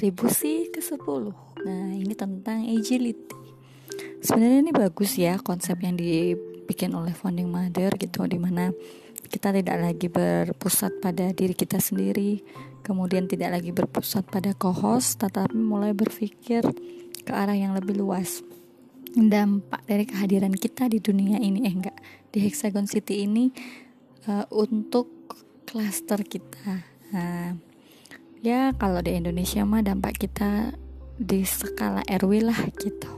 kontribusi ke 10 nah ini tentang agility. Sebenarnya ini bagus ya konsep yang dibikin oleh founding mother gitu di mana kita tidak lagi berpusat pada diri kita sendiri kemudian tidak lagi berpusat pada co-host tetapi mulai berpikir ke arah yang lebih luas. Dampak dari kehadiran kita di dunia ini eh enggak di Hexagon City ini uh, untuk klaster kita. Nah, ya kalau di Indonesia mah dampak kita di skala RW lah gitu.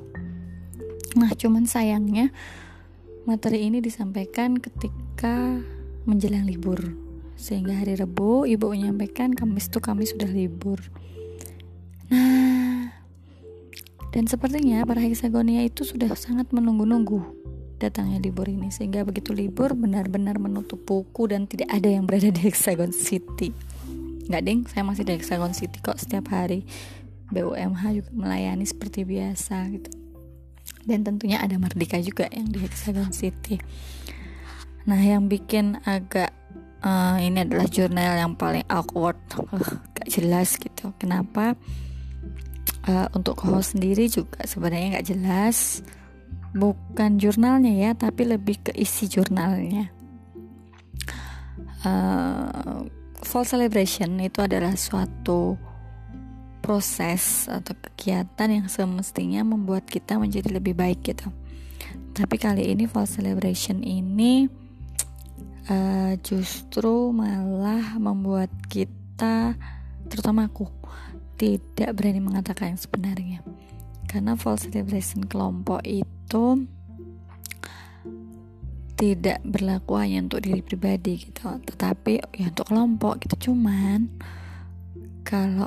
Nah cuman sayangnya materi ini disampaikan ketika menjelang libur. Sehingga hari Rabu ibu menyampaikan Kamis itu kami sudah libur. Nah dan sepertinya para hexagonia itu sudah sangat menunggu-nunggu datangnya libur ini. Sehingga begitu libur benar-benar menutup buku dan tidak ada yang berada di Hexagon City nggak ding. Saya masih di Hexagon City kok. Setiap hari BUMH juga melayani seperti biasa gitu. Dan tentunya ada Mardika juga yang di Hexagon City. Nah yang bikin agak uh, ini adalah jurnal yang paling awkward. Uh, gak jelas gitu. Kenapa? Uh, untuk host sendiri juga sebenarnya nggak jelas. Bukan jurnalnya ya tapi lebih ke isi jurnalnya. Uh, fall celebration itu adalah suatu proses atau kegiatan yang semestinya membuat kita menjadi lebih baik gitu. Tapi kali ini fall celebration ini uh, justru malah membuat kita, terutama aku, tidak berani mengatakan yang sebenarnya. Karena fall celebration kelompok itu tidak berlaku hanya untuk diri pribadi gitu. Tetapi ya untuk kelompok gitu. Cuman kalau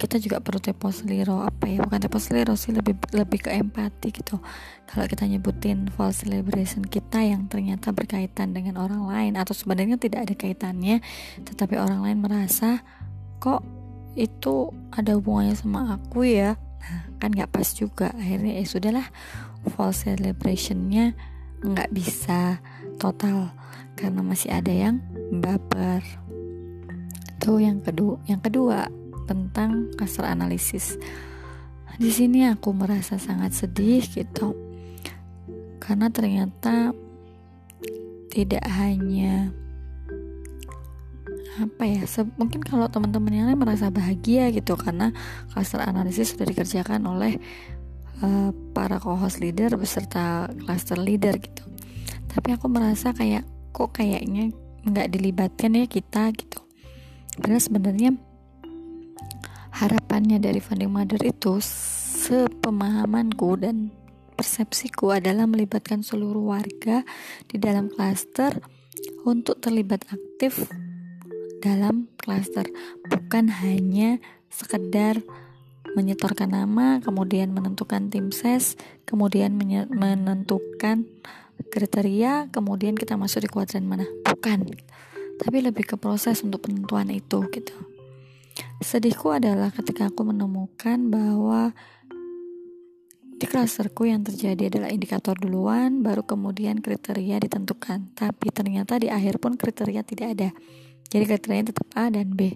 kita juga perlu tepos liro apa ya bukan tepos liro sih lebih lebih ke empati gitu. Kalau kita nyebutin fall celebration kita yang ternyata berkaitan dengan orang lain atau sebenarnya tidak ada kaitannya tetapi orang lain merasa kok itu ada hubungannya sama aku ya? Nah kan nggak pas juga. Akhirnya ya sudahlah fall celebrationnya nggak bisa total karena masih ada yang baper. Itu yang kedua yang kedua tentang kasar analisis. Di sini aku merasa sangat sedih gitu karena ternyata tidak hanya apa ya mungkin kalau teman-teman yang lain merasa bahagia gitu karena kasar analisis sudah dikerjakan oleh uh, para co-host leader beserta cluster leader gitu. Tapi aku merasa kayak kok kayaknya nggak dilibatkan ya kita gitu. Padahal sebenarnya harapannya dari funding mother itu sepemahamanku dan persepsiku adalah melibatkan seluruh warga di dalam klaster untuk terlibat aktif dalam klaster bukan hanya sekedar menyetorkan nama, kemudian menentukan tim ses, kemudian menentukan kriteria, kemudian kita masuk di kuadran mana. Bukan. Tapi lebih ke proses untuk penentuan itu gitu. Sedihku adalah ketika aku menemukan bahwa di klasterku yang terjadi adalah indikator duluan, baru kemudian kriteria ditentukan. Tapi ternyata di akhir pun kriteria tidak ada. Jadi kriterianya tetap A dan B.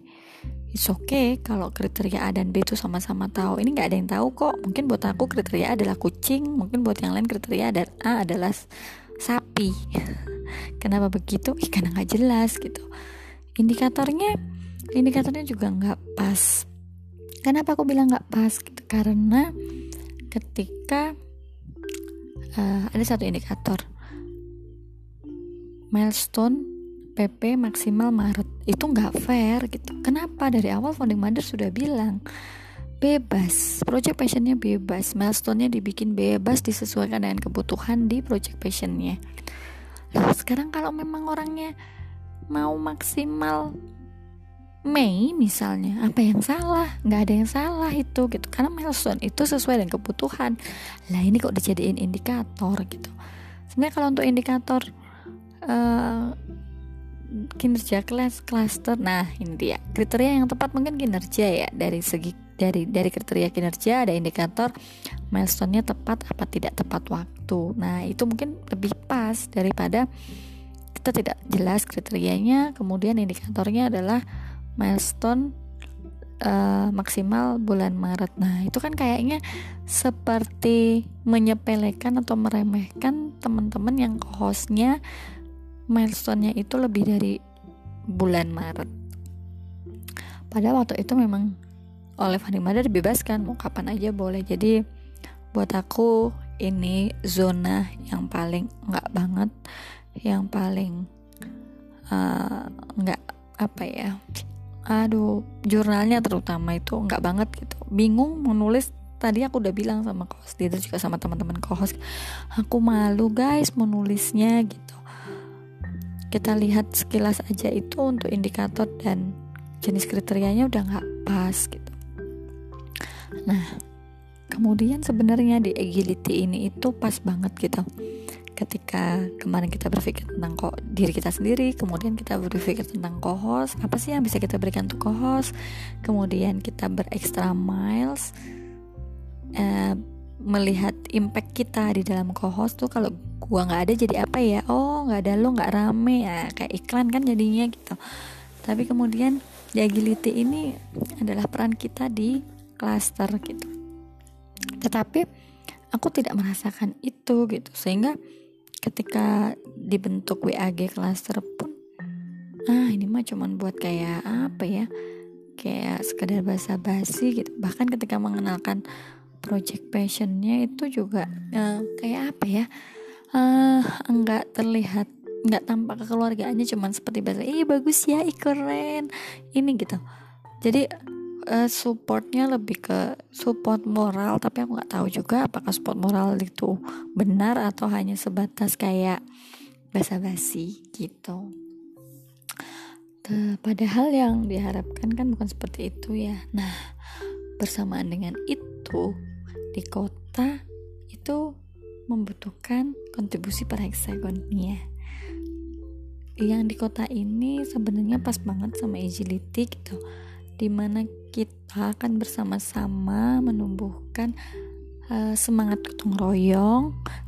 It's okay kalau kriteria A dan B itu sama-sama tahu. Ini nggak ada yang tahu kok. Mungkin buat aku kriteria A adalah kucing mungkin buat yang lain kriteria dan A adalah sapi. Kenapa begitu? Ih, karena nggak jelas gitu. Indikatornya indikatornya juga nggak pas. Kenapa aku bilang nggak pas? Karena ketika uh, ada satu indikator. Milestone PP maksimal Maret. Itu nggak fair gitu. Kenapa? Dari awal founding mother sudah bilang bebas project passionnya bebas. Milestone-nya dibikin bebas disesuaikan dengan kebutuhan di project passionnya. Lalu sekarang kalau memang orangnya mau maksimal Mei misalnya apa yang salah? Nggak ada yang salah itu gitu. Karena milestone itu sesuai dengan kebutuhan. Lah ini kok dijadiin indikator gitu. Sebenarnya kalau untuk indikator uh, kinerja kelas cluster nah ini dia. Kriteria yang tepat mungkin kinerja ya. Dari segi dari dari kriteria kinerja ada indikator milestone-nya tepat apa tidak tepat waktu. Nah itu mungkin lebih pas daripada kita tidak jelas kriterianya kemudian indikatornya adalah milestone uh, maksimal bulan Maret. Nah, itu kan kayaknya seperti menyepelekan atau meremehkan teman-teman yang hostnya milestone-nya itu lebih dari bulan Maret. Pada waktu itu memang oleh Fanny Mada dibebaskan mau kapan aja boleh. Jadi buat aku ini zona yang paling nggak banget, yang paling uh, nggak apa ya aduh jurnalnya terutama itu nggak banget gitu bingung menulis tadi aku udah bilang sama kos dia juga sama teman-teman kos aku malu guys menulisnya gitu kita lihat sekilas aja itu untuk indikator dan jenis kriterianya udah nggak pas gitu. Nah kemudian sebenarnya di agility ini itu pas banget gitu. Ketika kemarin kita berpikir tentang kok diri kita sendiri kemudian kita berpikir tentang kohos apa sih yang bisa kita berikan untuk kohos? Kemudian kita berekstra miles eh, melihat impact kita di dalam kohos tuh kalau gua nggak ada jadi apa ya? Oh nggak ada lo nggak rame. Ya kayak iklan kan jadinya gitu. Tapi kemudian di agility ini adalah peran kita di cluster gitu. Tetapi aku tidak merasakan itu gitu. Sehingga ketika dibentuk WAG cluster pun ah ini mah cuman buat kayak apa ya? Kayak sekedar basa-basi gitu. Bahkan ketika mengenalkan project passionnya itu juga uh, kayak apa ya uh, enggak terlihat nggak tampak kekeluargaannya cuman seperti bahasa ih bagus ya ih keren ini gitu. Jadi uh, supportnya lebih ke support moral tapi aku nggak tahu juga apakah support moral itu benar atau hanya sebatas kayak basa-basi gitu. Padahal yang diharapkan kan bukan seperti itu ya. Nah bersamaan dengan itu di kota itu membutuhkan kontribusi per hexagonnya yang di kota ini sebenarnya pas banget sama agility gitu di mana kita akan bersama-sama menumbuhkan uh, semangat gotong royong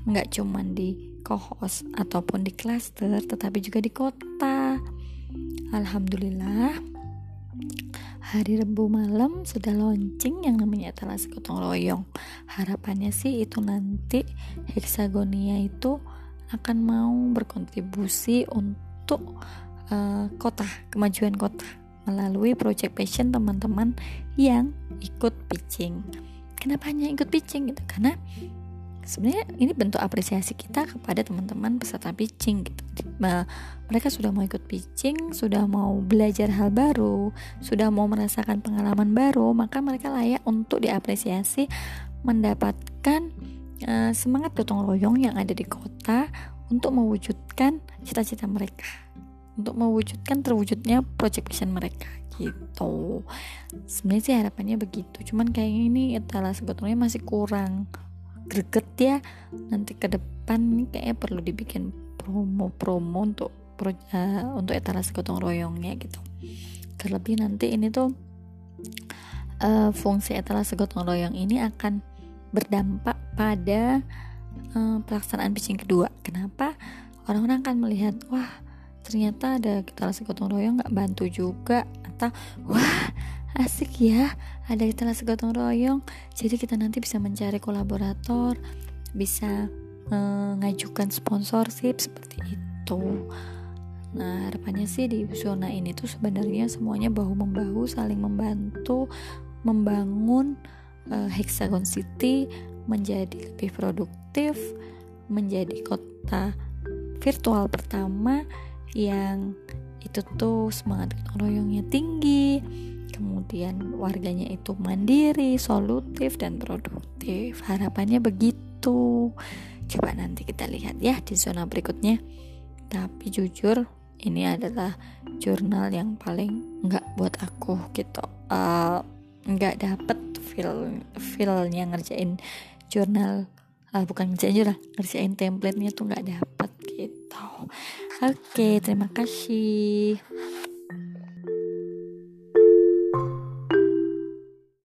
nggak cuman di kohos ataupun di klaster tetapi juga di kota. Alhamdulillah hari Rebu malam sudah launching yang namanya etalase gotong royong harapannya sih itu nanti heksagonia itu akan mau berkontribusi untuk uh, kota kemajuan kota melalui project passion teman-teman yang ikut pitching. Kenapa hanya ikut pitching gitu? Karena sebenarnya ini bentuk apresiasi kita kepada teman-teman peserta pitching gitu. Mereka sudah mau ikut pitching, sudah mau belajar hal baru, sudah mau merasakan pengalaman baru, maka mereka layak untuk diapresiasi mendapatkan uh, semangat gotong royong yang ada di kota untuk mewujudkan cita-cita mereka untuk mewujudkan terwujudnya project vision mereka gitu sebenarnya sih harapannya begitu cuman kayaknya ini adalah sebetulnya masih kurang greget ya. Nanti ke depan kayaknya perlu dibikin promo-promo untuk uh, untuk etalase gotong royongnya gitu. Terlebih nanti ini tuh uh, fungsi etalase gotong royong ini akan berdampak pada uh, pelaksanaan pitching kedua. Kenapa? Orang-orang akan melihat wah ternyata ada kita rasa gotong royong nggak bantu juga. Atau wah asik ya ada kita rasa gotong royong. Jadi kita nanti bisa mencari kolaborator bisa mengajukan sponsorship seperti itu. Nah harapannya sih di zona ini tuh sebenarnya semuanya bahu membahu saling membantu membangun uh, Hexagon City menjadi lebih produktif menjadi kota virtual pertama yang itu tuh semangat royongnya tinggi kemudian warganya itu mandiri solutif dan produktif. Harapannya begitu. Coba nanti kita lihat ya di zona berikutnya. Tapi jujur ini adalah jurnal yang paling nggak buat aku gitu. Uh, nggak dapet feel feelnya ngerjain jurnal. Uh, bukan ngerjain jurnal ngerjain template-nya tuh nggak dapet gitu. Oke, terima kasih.